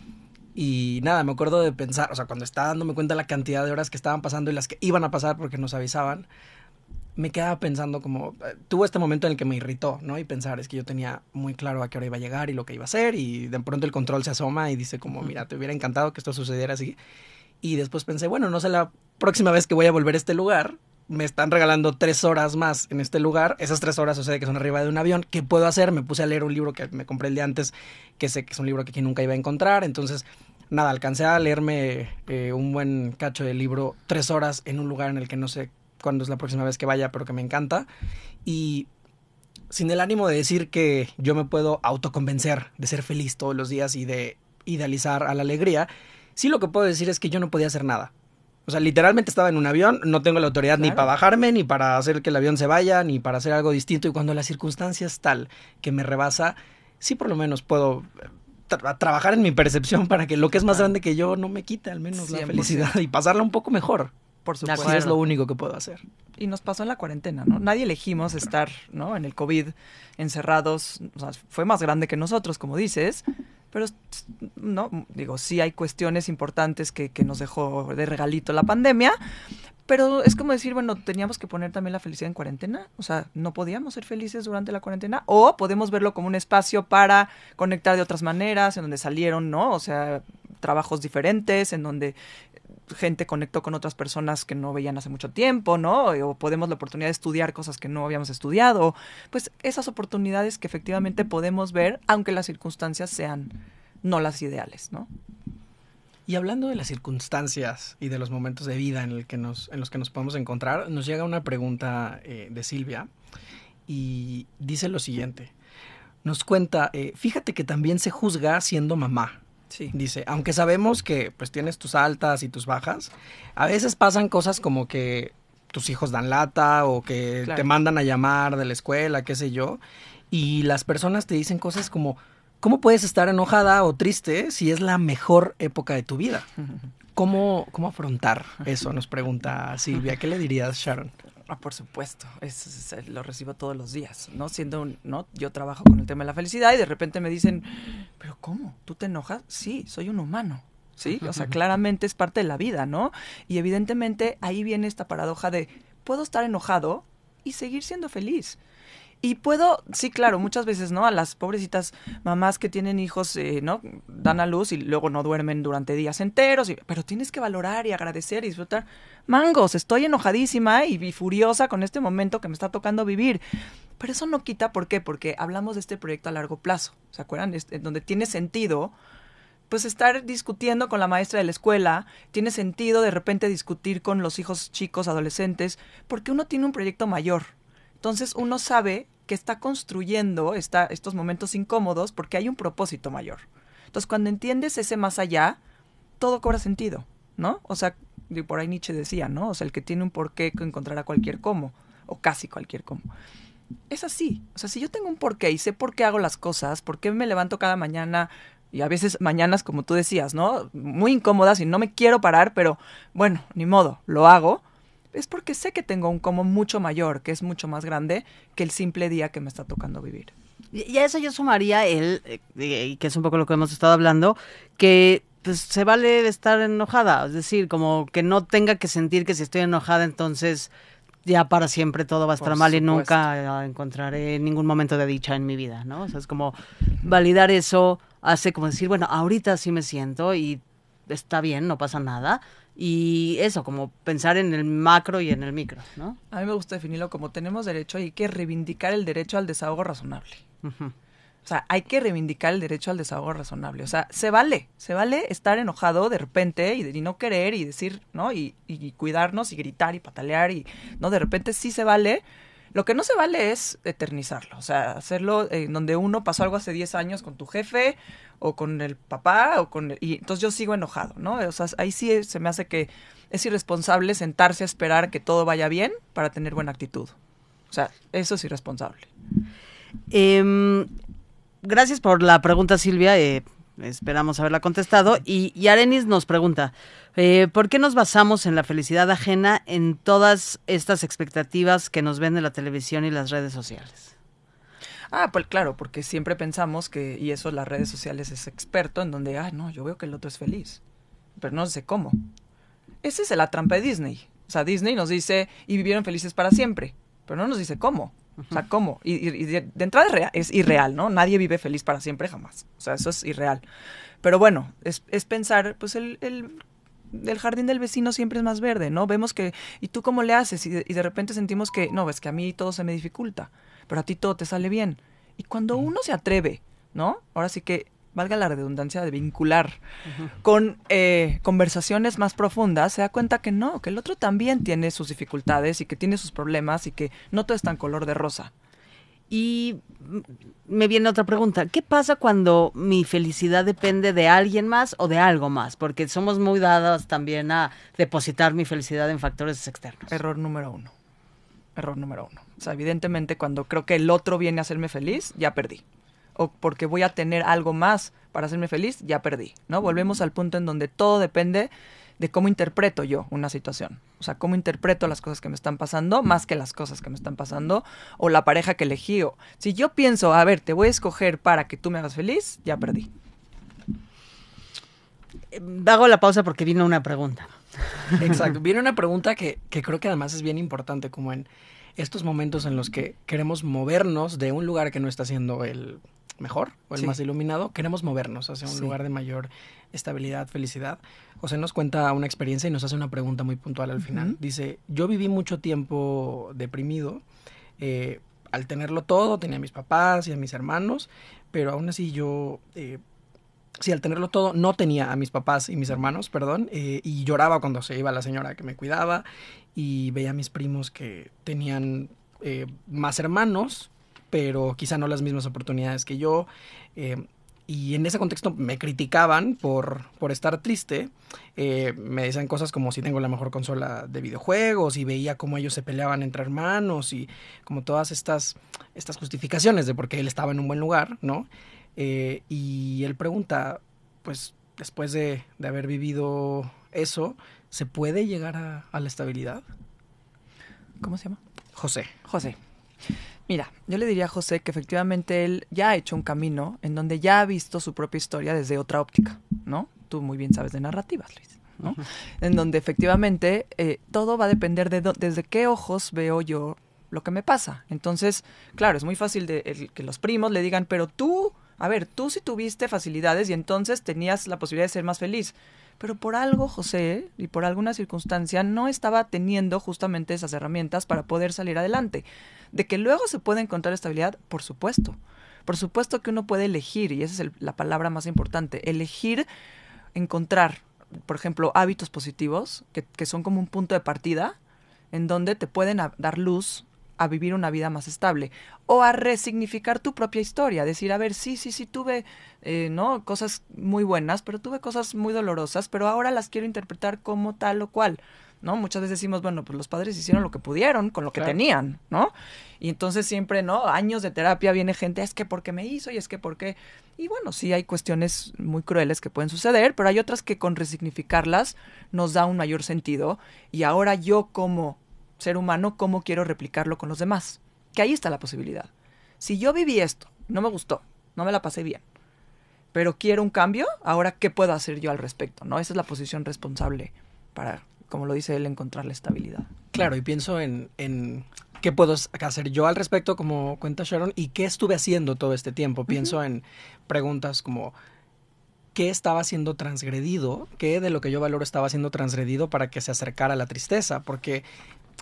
Y nada, me acuerdo de pensar, o sea, cuando estaba dándome cuenta la cantidad de horas que estaban pasando y las que iban a pasar porque nos avisaban, me quedaba pensando como, tuvo este momento en el que me irritó, ¿no? Y pensar, es que yo tenía muy claro a qué hora iba a llegar y lo que iba a hacer y de pronto el control se asoma y dice como, mira, te hubiera encantado que esto sucediera así. Y después pensé, bueno, no sé la próxima vez que voy a volver a este lugar, me están regalando tres horas más en este lugar. Esas tres horas sucede que son arriba de un avión. ¿Qué puedo hacer? Me puse a leer un libro que me compré el día antes, que sé que es un libro que aquí nunca iba a encontrar. Entonces, nada, alcancé a leerme eh, un buen cacho de libro tres horas en un lugar en el que no sé cuándo es la próxima vez que vaya, pero que me encanta. Y sin el ánimo de decir que yo me puedo autoconvencer de ser feliz todos los días y de idealizar a la alegría, sí lo que puedo decir es que yo no podía hacer nada. O sea, literalmente estaba en un avión, no tengo la autoridad claro. ni para bajarme, ni para hacer que el avión se vaya, ni para hacer algo distinto. Y cuando la circunstancia es tal que me rebasa, sí por lo menos puedo tra trabajar en mi percepción para que lo que es más grande que yo no me quite al menos 100%. la felicidad y pasarla un poco mejor. Por supuesto. es lo único que puedo hacer. Y nos pasó en la cuarentena, ¿no? Nadie elegimos estar, ¿no? En el COVID, encerrados. O sea, fue más grande que nosotros, como dices. Pero, no, digo, sí hay cuestiones importantes que, que nos dejó de regalito la pandemia, pero es como decir, bueno, teníamos que poner también la felicidad en cuarentena, o sea, no podíamos ser felices durante la cuarentena, o podemos verlo como un espacio para conectar de otras maneras, en donde salieron, ¿no? O sea, trabajos diferentes, en donde gente conectó con otras personas que no veían hace mucho tiempo, ¿no? O podemos la oportunidad de estudiar cosas que no habíamos estudiado. Pues esas oportunidades que efectivamente podemos ver, aunque las circunstancias sean no las ideales, ¿no? Y hablando de las circunstancias y de los momentos de vida en, el que nos, en los que nos podemos encontrar, nos llega una pregunta eh, de Silvia y dice lo siguiente. Nos cuenta, eh, fíjate que también se juzga siendo mamá. Sí. Dice, aunque sabemos que pues tienes tus altas y tus bajas, a veces pasan cosas como que tus hijos dan lata o que claro. te mandan a llamar de la escuela, qué sé yo, y las personas te dicen cosas como, ¿cómo puedes estar enojada o triste si es la mejor época de tu vida? ¿Cómo, cómo afrontar eso? Nos pregunta Silvia. ¿Qué le dirías, Sharon? Ah, por supuesto, es- lo recibo todos los días, ¿no? Siendo un, ¿no? Yo trabajo con el tema de la felicidad y de repente me dicen, pero ¿cómo? ¿Tú te enojas? Sí, soy un humano, ¿sí? O sea, claramente es parte de la vida, ¿no? Y evidentemente ahí viene esta paradoja de, puedo estar enojado y seguir siendo feliz. Y puedo, sí, claro, muchas veces, ¿no? A las pobrecitas mamás que tienen hijos, eh, ¿no? Dan a luz y luego no duermen durante días enteros, pero tienes que valorar y agradecer y disfrutar. Mangos, estoy enojadísima y, furiosa con este momento que me está tocando vivir. Pero eso no quita, ¿por qué? Porque hablamos de este proyecto a largo plazo, ¿se acuerdan? Este, donde tiene sentido pues estar discutiendo con la maestra de la escuela, tiene sentido de repente discutir con los hijos chicos, adolescentes, porque uno tiene un proyecto mayor. Entonces uno sabe que está construyendo esta- estos momentos incómodos porque hay un propósito mayor. Entonces cuando entiendes ese más allá, todo cobra sentido, ¿no? O sea, y por ahí Nietzsche decía, ¿no? O sea, el que tiene un porqué encontrará cualquier cómo, o casi cualquier cómo. Es así. O sea, si yo tengo un porqué y sé por qué hago las cosas, por qué me levanto cada mañana, y a veces mañanas, como tú decías, ¿no? Muy incómodas y no me quiero parar, pero bueno, ni modo, lo hago. Es porque sé que tengo un cómo mucho mayor, que es mucho más grande que el simple día que me está tocando vivir. Y a eso yo sumaría el, eh, y que es un poco lo que hemos estado hablando, que pues se vale estar enojada, es decir, como que no tenga que sentir que si estoy enojada entonces ya para siempre todo va a estar Por mal y nunca eh, encontraré ningún momento de dicha en mi vida, ¿no? O sea, es como validar eso hace como decir, bueno, ahorita sí me siento y está bien, no pasa nada. Y eso, como pensar en el macro y en el micro, ¿no? A mí me gusta definirlo como tenemos derecho y hay que reivindicar el derecho al desahogo razonable. O sea, hay que reivindicar el derecho al desahogo razonable. O sea, se vale, se vale estar enojado de repente y, de- y no querer y decir, ¿no? Y, y cuidarnos y gritar y patalear y, ¿no? De repente sí se vale. Lo que no se vale es eternizarlo. O sea, hacerlo en donde uno pasó algo hace 10 años con tu jefe o con el papá o con... el- y entonces yo sigo enojado, ¿no? O sea, ahí sí se me hace que es irresponsable sentarse a esperar que todo vaya bien para tener buena actitud. O sea, eso es irresponsable. Em, gracias por la pregunta, Silvia. eh, esperamos haberla contestado. Y, y Arenis nos pregunta, eh, ¿por qué nos basamos en la felicidad ajena en todas estas expectativas que nos ven en la televisión y las redes sociales? Ah, pues claro, porque siempre pensamos que, y eso las redes sociales es experto, en donde, ah, no, yo veo que el otro es feliz, pero no sé cómo. Esa es la trampa de Disney. O sea, Disney nos dice, y vivieron felices para siempre, pero no nos dice cómo. O sea, ¿cómo? Y, y- de, de entrada es, rea- es irreal, ¿no? Nadie vive feliz para siempre jamás. O sea, eso es irreal. Pero bueno, es, es pensar, pues el, el, el jardín del vecino siempre es más verde, ¿no? Vemos que, ¿y tú cómo le haces? Y de, y de repente sentimos que, no, es que a mí todo se me dificulta, pero a ti todo te sale bien. Y cuando uno se atreve, ¿no? Ahora sí que, valga la redundancia de vincular con eh, conversaciones más profundas, se da cuenta que no, que el otro también tiene sus dificultades y que tiene sus problemas y que no todo es tan color de rosa. Y me viene otra pregunta. ¿Qué pasa cuando mi felicidad depende de alguien más o de algo más? Porque somos muy dadas también a depositar mi felicidad en factores externos. Error número uno. Error número uno. O sea, evidentemente cuando creo que el otro viene a hacerme feliz, ya perdí. O porque voy a tener algo más para hacerme feliz, ya perdí. ¿No? Volvemos al punto en donde todo depende de cómo interpreto yo una situación. O sea, cómo interpreto las cosas que me están pasando más que las cosas que me están pasando o la pareja que elegí. O, si yo pienso, a ver, te voy a escoger para que tú me hagas feliz, ya perdí. Eh, Hago la pausa porque vino una pregunta. Exacto. Viene una pregunta que, que creo que además es bien importante, como en estos momentos en los que queremos movernos de un lugar que no está siendo el mejor o el Sí. más iluminado, queremos movernos hacia un Sí. lugar de mayor estabilidad, felicidad. José nos cuenta una experiencia y nos hace una pregunta muy puntual al final. Dice, yo viví mucho tiempo deprimido. eh, al tenerlo todo, tenía a mis papás y a mis hermanos, pero aún así yo... eh, Sí, al tenerlo todo, no tenía a mis papás y mis hermanos, perdón, eh, y lloraba cuando se iba la señora que me cuidaba y veía a mis primos que tenían eh, más hermanos, pero quizá no las mismas oportunidades que yo. eh, y en ese contexto me criticaban por, por estar triste. me decían cosas como si tengo la mejor consola de videojuegos y veía cómo ellos se peleaban entre hermanos y como todas estas, estas justificaciones de por qué él estaba en un buen lugar, ¿no? Eh, y él pregunta, pues después de, de haber vivido eso, ¿se puede llegar a, a la estabilidad? ¿Cómo se llama? José. José. Mira, yo le diría a José que efectivamente él ya ha hecho un camino en donde ya ha visto su propia historia desde otra óptica, ¿no? Tú muy bien sabes de narrativas, Luis, ¿no? En donde efectivamente eh, todo va a depender de desde qué ojos veo yo lo que me pasa. Entonces, claro, es muy fácil de, que los primos le digan, pero tú, a ver, tú sí tuviste facilidades y entonces tenías la posibilidad de ser más feliz. Pero por algo José, y por alguna circunstancia, no estaba teniendo justamente esas herramientas para poder salir adelante. De que luego se puede encontrar estabilidad, por supuesto. Por supuesto que uno puede elegir, y esa es la palabra más importante, elegir encontrar, por ejemplo, hábitos positivos, que, que son como un punto de partida, en donde te pueden dar luz a vivir una vida más estable o a resignificar tu propia historia, decir, a ver, sí, sí, sí, tuve, eh, ¿no? Cosas muy buenas, pero tuve cosas muy dolorosas, pero ahora las quiero interpretar como tal o cual. ¿no? Muchas veces decimos, bueno, pues los padres hicieron lo que pudieron con lo que tenían, ¿no? Y entonces siempre, ¿no? Años de terapia viene gente, es que porque me hizo y es que porque... Y bueno, sí hay cuestiones muy crueles que pueden suceder, pero hay otras que con resignificarlas nos da un mayor sentido. Y ahora yo como ser humano, ¿cómo quiero replicarlo con los demás? Que ahí está la posibilidad. Si yo viví esto, no me gustó, no me la pasé bien, pero quiero un cambio, ahora, ¿qué puedo hacer yo al respecto? ¿no? Esa es la posición responsable para, como lo dice él, encontrar la estabilidad. Claro, y pienso en, en qué puedo hacer yo al respecto, como cuenta Sharon, y qué estuve haciendo todo este tiempo. Pienso en preguntas como qué estaba siendo transgredido, qué de lo que yo valoro estaba siendo transgredido para que se acercara a la tristeza, porque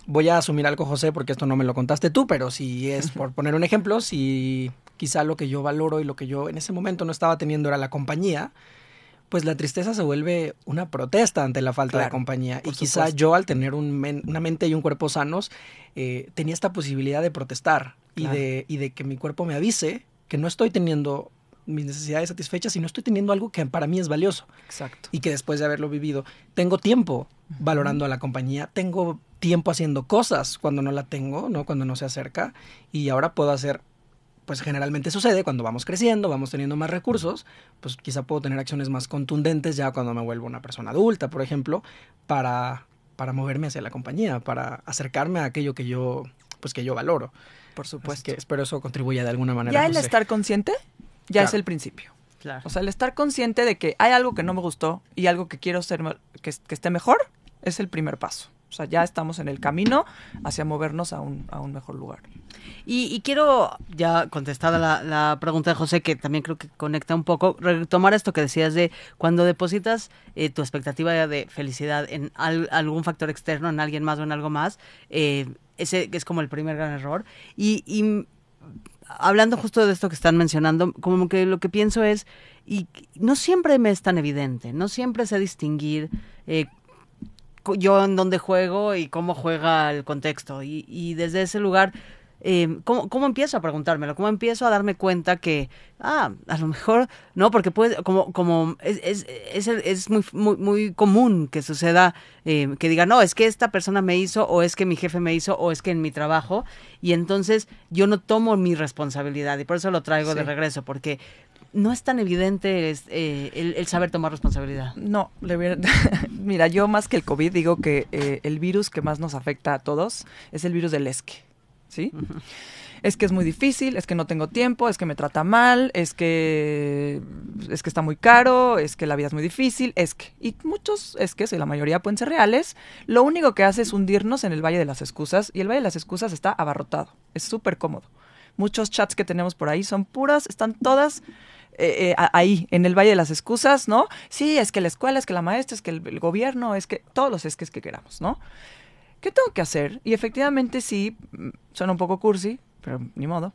voy a asumir algo, José, porque esto no me lo contaste tú, pero si es por poner un ejemplo, si quizá lo que yo valoro y lo que yo en ese momento no estaba teniendo era la compañía, pues la tristeza se vuelve una protesta ante la falta de compañía. Y quizá yo al tener una mente y un cuerpo sanos, eh, tenía esta posibilidad de protestar y, de, y de que mi cuerpo me avise que no estoy teniendo mis necesidades satisfechas y no estoy teniendo algo que para mí es valioso. Exacto. Y que después de haberlo vivido, tengo tiempo valorando a la compañía, tengo tiempo haciendo cosas cuando no la tengo, ¿no? Cuando no se acerca y ahora puedo hacer pues generalmente sucede cuando vamos creciendo, vamos teniendo más recursos, pues quizá puedo tener acciones más contundentes ya cuando me vuelvo una persona adulta, por ejemplo, para, para moverme hacia la compañía, para acercarme a aquello que yo, pues que yo valoro. Por supuesto. que espero eso contribuya de alguna manera. Ya el estar consciente ya es el principio. Claro. O sea, el estar consciente de que hay algo que no me gustó y algo que quiero ser que, que esté mejor es el primer paso. Sea, ya estamos en el camino hacia movernos a un, a un mejor lugar. Y, quiero ya contestar a la, pregunta de José, que también creo que conecta un poco, retomar esto que decías de cuando depositas eh, tu expectativa de felicidad en algún factor externo, en alguien más o en algo más, eh, ese es como el primer gran error. Y, y hablando justo de esto que están mencionando, como que lo que pienso es, y no siempre me es tan evidente, no siempre sé distinguir eh, yo en dónde juego y cómo juega el contexto. Y, y desde ese lugar, eh, ¿cómo, ¿cómo, empiezo a preguntármelo? ¿Cómo empiezo a darme cuenta que, ah, a lo mejor, no, porque puede, como, como es, es, es, es muy, muy, muy, común que suceda, eh, que diga, no, es que esta persona me hizo, o es que mi jefe me hizo, o es que en mi trabajo, y entonces yo no tomo mi responsabilidad, y por eso lo traigo de regreso, porque no es tan evidente eh, el, saber tomar responsabilidad. No, mira, yo más que el COVID digo que eh, el virus que más nos afecta a todos es el virus del esque, ¿sí? Es que es muy difícil, es que no tengo tiempo, es que me trata mal, es que es que está muy caro, es que la vida es muy difícil, es que y muchos es que, y la mayoría pueden ser reales, lo único que hace es hundirnos en el Valle de las Excusas y el Valle de las Excusas está abarrotado, es súper cómodo. Muchos chats que tenemos por ahí son puras, están todas eh, eh, ahí, en el Valle de las Excusas, ¿no? Sí, es que la escuela, es que la maestra, es que el, gobierno, es que todos los es que es que queramos, ¿no? ¿Qué tengo que hacer? Y efectivamente sí, mm, suena un poco cursi, pero ni modo.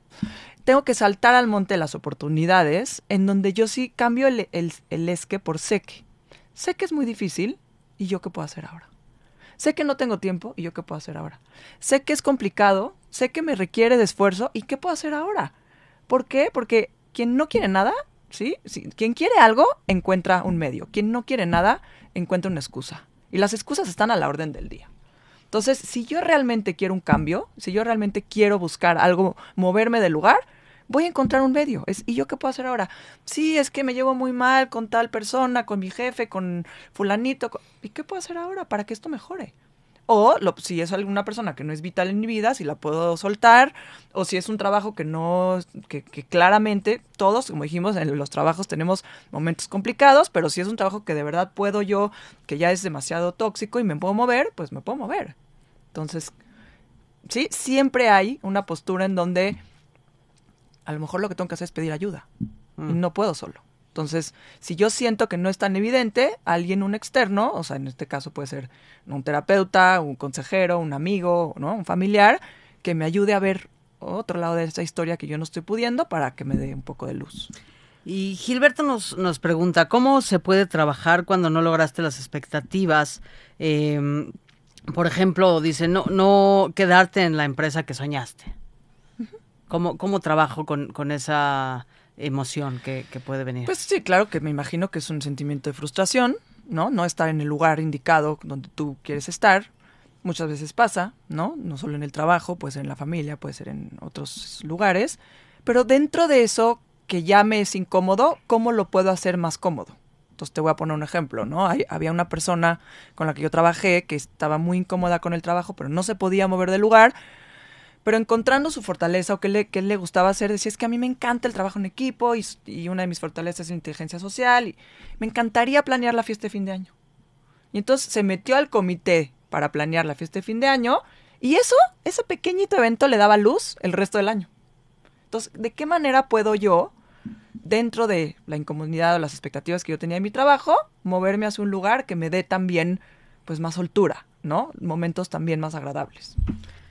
Tengo que saltar al monte de las oportunidades en donde yo sí cambio el, el, el esque por seque. Sé que es muy difícil y yo qué puedo hacer ahora. Sé que no tengo tiempo y yo qué puedo hacer ahora. Sé que es complicado, sé que me requiere de esfuerzo y qué puedo hacer ahora. ¿Por qué? Porque quien no quiere nada ¿sí? Quien quiere algo, encuentra un medio. Quien no quiere nada, encuentra una excusa. Y las excusas están a la orden del día. Entonces, si yo realmente quiero un cambio, si yo realmente quiero buscar algo, moverme del lugar, voy a encontrar un medio. Es, ¿Y yo qué puedo hacer ahora? Sí, es que me llevo muy mal con tal persona, con mi jefe, con fulanito. ¿Y qué puedo hacer ahora para que esto mejore? O lo, si es alguna persona que no es vital en mi vida, si la puedo soltar, o si es un trabajo que no, que, que claramente todos, como dijimos, en los trabajos tenemos momentos complicados, pero si es un trabajo que de verdad puedo yo, que ya es demasiado tóxico y me puedo mover, pues me puedo mover. Entonces, sí, siempre hay una postura en donde a lo mejor lo que tengo que hacer es pedir ayuda. Y no puedo solo. Entonces, si yo siento que no es tan evidente, alguien, un externo, o sea, en este caso puede ser un terapeuta, un consejero, un amigo, ¿no? Un familiar, que me ayude a ver otro lado de esa historia que yo no estoy pudiendo para que me dé un poco de luz. Y Gilberto nos, nos pregunta, ¿cómo se puede trabajar cuando no lograste las expectativas? Eh, por ejemplo, dice, no, no quedarte en la empresa que soñaste. ¿Cómo, cómo trabajo con, con esa emoción que, puede venir? Pues sí, claro que me imagino que es un sentimiento de frustración, ¿no? No estar en el lugar indicado donde tú quieres estar. Muchas veces pasa, ¿no? No solo en el trabajo, puede ser en la familia, puede ser en otros lugares. Pero dentro de eso que ya me es incómodo, ¿cómo lo puedo hacer más cómodo? Entonces te voy a poner un ejemplo, ¿no? Hay, había una persona con la que yo trabajé que estaba muy incómoda con el trabajo, pero no se podía mover del lugar, pero encontrando su fortaleza o qué le, qué le gustaba hacer, decía, es que a mí me encanta el trabajo en equipo y, una de mis fortalezas es la inteligencia social y me encantaría planear la fiesta de fin de año. Y entonces se metió al comité para planear la fiesta de fin de año y eso, ese pequeñito evento le daba luz el resto del año. Entonces, ¿de qué manera puedo yo dentro de la incomodidad o las expectativas que yo tenía en mi trabajo, moverme hacia un lugar que me dé también pues más soltura, ¿no? Momentos también más agradables.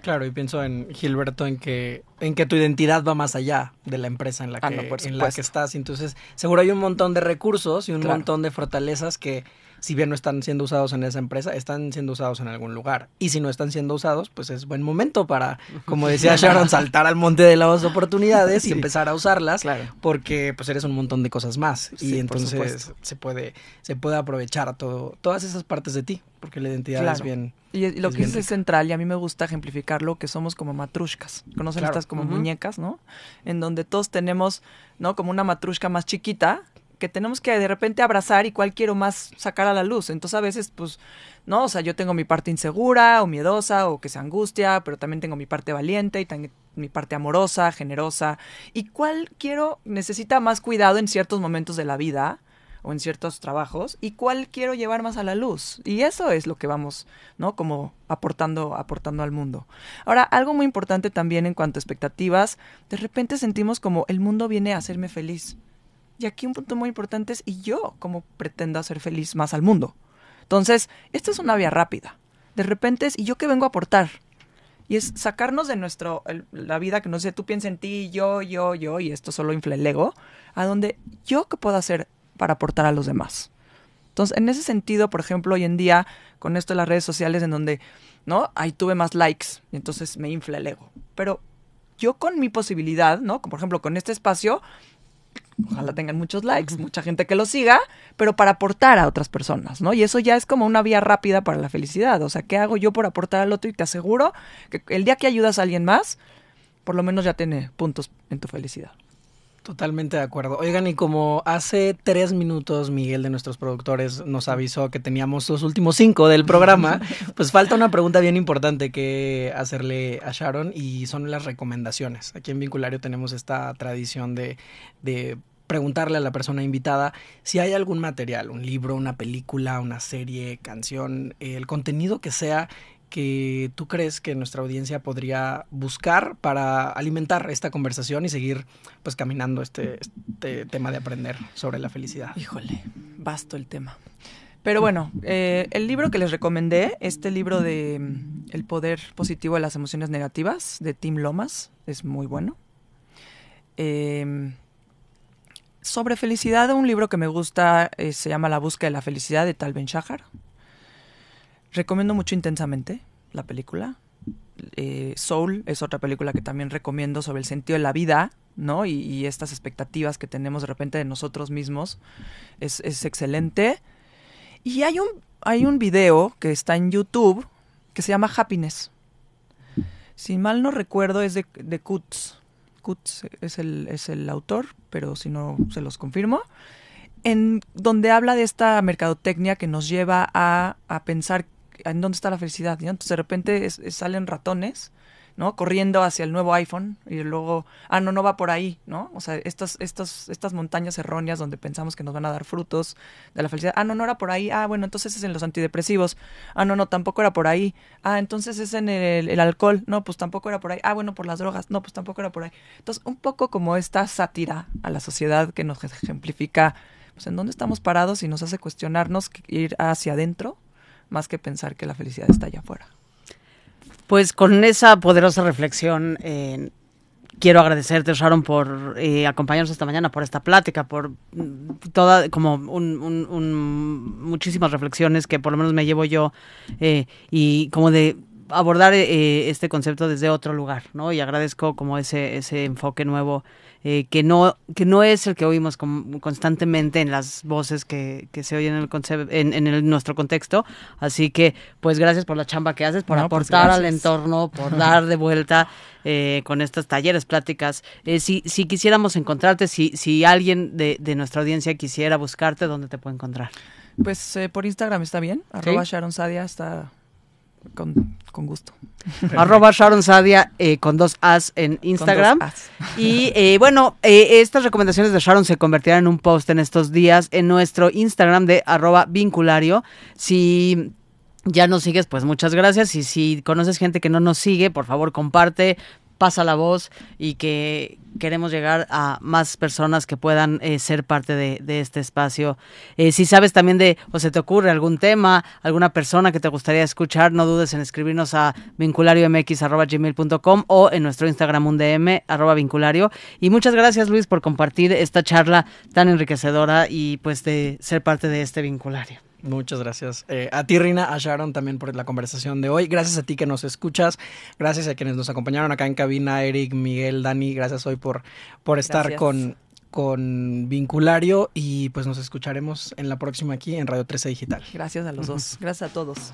Claro, y pienso en Gilberto en que en que tu identidad va más allá de la empresa en la que, ah, no, en la que estás. Entonces, seguro hay un montón de recursos y un claro. montón de fortalezas que si bien no están siendo usados en esa empresa, están siendo usados en algún lugar. Y si no están siendo usados, pues es buen momento para, como decía Sharon, saltar al monte de las oportunidades sí. y empezar a usarlas, claro. porque pues eres un montón de cosas más. Sí, y entonces se puede, se puede aprovechar todo, todas esas partes de ti, porque la identidad claro. es bien. Y, y lo es que es, central, y a mí me gusta ejemplificarlo, que somos como matrushkas. ¿Conocen Claro. estas como muñecas, no? En donde todos tenemos, ¿no? Como una matrushka más chiquita, que tenemos que de repente abrazar y cuál quiero más sacar a la luz. Entonces a veces, pues, ¿no? O sea, yo tengo mi parte insegura o miedosa o que se angustia, pero también tengo mi parte valiente y mi parte amorosa, generosa. ¿Y cuál quiero, necesita más cuidado en ciertos momentos de la vida o en ciertos trabajos? ¿Y cuál quiero llevar más a la luz? Y eso es lo que vamos, ¿no? Como aportando, aportando al mundo. Ahora, algo muy importante también en cuanto a expectativas, de repente sentimos como el mundo viene a hacerme feliz. Y aquí un punto muy importante es, ¿y yo cómo pretendo hacer feliz más al mundo? Entonces, esta es una vía rápida. De repente es, ¿y yo qué vengo a aportar? Y es sacarnos de nuestro, la vida que no sé, tú piensas en ti, yo, yo, yo, y esto solo infla el ego, a donde yo qué puedo hacer para aportar a los demás. Entonces, en ese sentido, por ejemplo, hoy en día, con esto de las redes sociales, en donde, ¿no? Ahí tuve más likes, y entonces me infla el ego. Pero yo con mi posibilidad, ¿no? Como por ejemplo, con este espacio, ojalá tengan muchos likes, mucha gente que lo siga, pero para aportar a otras personas, ¿no? Y eso ya es como una vía rápida para la felicidad. O sea, ¿qué hago yo por aportar al otro? Y te aseguro que el día que ayudas a alguien más, por lo menos ya tiene puntos en tu felicidad. Totalmente de acuerdo. Oigan, y como hace tres minutos Miguel de nuestros productores nos avisó que teníamos los últimos cinco del programa, pues falta una pregunta bien importante que hacerle a Sharon y son las recomendaciones. Aquí en Vinculario tenemos esta tradición de, de preguntarle a la persona invitada si hay algún material, un libro, una película, una serie, canción, el contenido que sea que tú crees que nuestra audiencia podría buscar para alimentar esta conversación y seguir pues caminando este, este tema de aprender sobre la felicidad. Híjole, vasto el tema. Pero bueno, eh, el libro que les recomendé, este libro de mm, El poder positivo de las emociones negativas, de Tim Lomas, es muy bueno. Eh, sobre felicidad, un libro que me gusta eh, se llama La búsqueda de la felicidad de Tal Ben Shahar. Recomiendo mucho intensamente la película. Eh, Soul es otra película que también recomiendo sobre el sentido de la vida, ¿no? Y, estas expectativas que tenemos de repente de nosotros mismos. Es, es excelente. Y hay un, hay un video que está en YouTube que se llama Happiness. Si mal no recuerdo, es de, de Kutz. Kutz es el, es el autor, pero si no, se los confirmo. En donde habla de esta mercadotecnia que nos lleva a, a pensar ¿en dónde está la felicidad? Entonces de repente salen ratones ¿no? Corriendo hacia el nuevo iPhone y luego, ah, no, no va por ahí, ¿no? O sea, estas, estas, estas montañas erróneas donde pensamos que nos van a dar frutos de la felicidad, ah, no, no era por ahí, ah, bueno, entonces es en los antidepresivos, ah, no, no, tampoco era por ahí, ah, entonces es en el alcohol, no, pues tampoco era por ahí, ah, bueno, por las drogas, no, pues tampoco era por ahí. Entonces, un poco como esta sátira a la sociedad que nos ejemplifica, pues, en dónde estamos parados y nos hace cuestionarnos ir hacia adentro más que pensar que la felicidad está allá afuera. Pues con esa poderosa reflexión, eh, quiero agradecerte, Sharon, por eh, acompañarnos esta mañana, por esta plática, por mm, toda, como un, muchísimas reflexiones que por lo menos me llevo yo eh, y como de abordar este concepto desde otro lugar, ¿no? Y agradezco como ese, ese enfoque nuevo eh, que, no, que no es el que oímos constantemente en las voces que, que se oyen en, el en, en el, nuestro contexto. Así que, pues gracias por la chamba que haces, por pues, aportar al entorno, por dar de vuelta eh, con estos talleres, pláticas. Eh, si, si quisiéramos encontrarte, si, si alguien de, de nuestra audiencia quisiera buscarte, ¿dónde te puede encontrar? Pues por Instagram está bien, arroba Sharon Sadia está con, con gusto. Arroba Sharon Sadia eh, con dos As en Instagram. Y eh, bueno, eh, estas recomendaciones de Sharon se convertirán en un post en estos días en nuestro Instagram de arroba vinculario. Si ya nos sigues, pues muchas gracias. Y si conoces gente que no nos sigue, por favor comparte, pasa la voz y que queremos llegar a más personas que puedan eh, ser parte de, este espacio. Eh, si sabes también de, o se te ocurre algún tema, alguna persona que te gustaría escuchar, no dudes en escribirnos a vinculariomx.gmail.com o en nuestro Instagram un DM, arroba vinculario. Y muchas gracias Luis por compartir esta charla tan enriquecedora y pues de ser parte de este vinculario. Muchas gracias. Eh, a ti, Rina, a Sharon también por la conversación de hoy. Gracias a ti que nos escuchas. Gracias a quienes nos acompañaron acá en cabina, Eric, Miguel, Dani. Gracias hoy por, por estar con, con Vinculario y pues nos escucharemos en la próxima aquí en Radio 13 Digital. Gracias a los dos. Gracias a todos.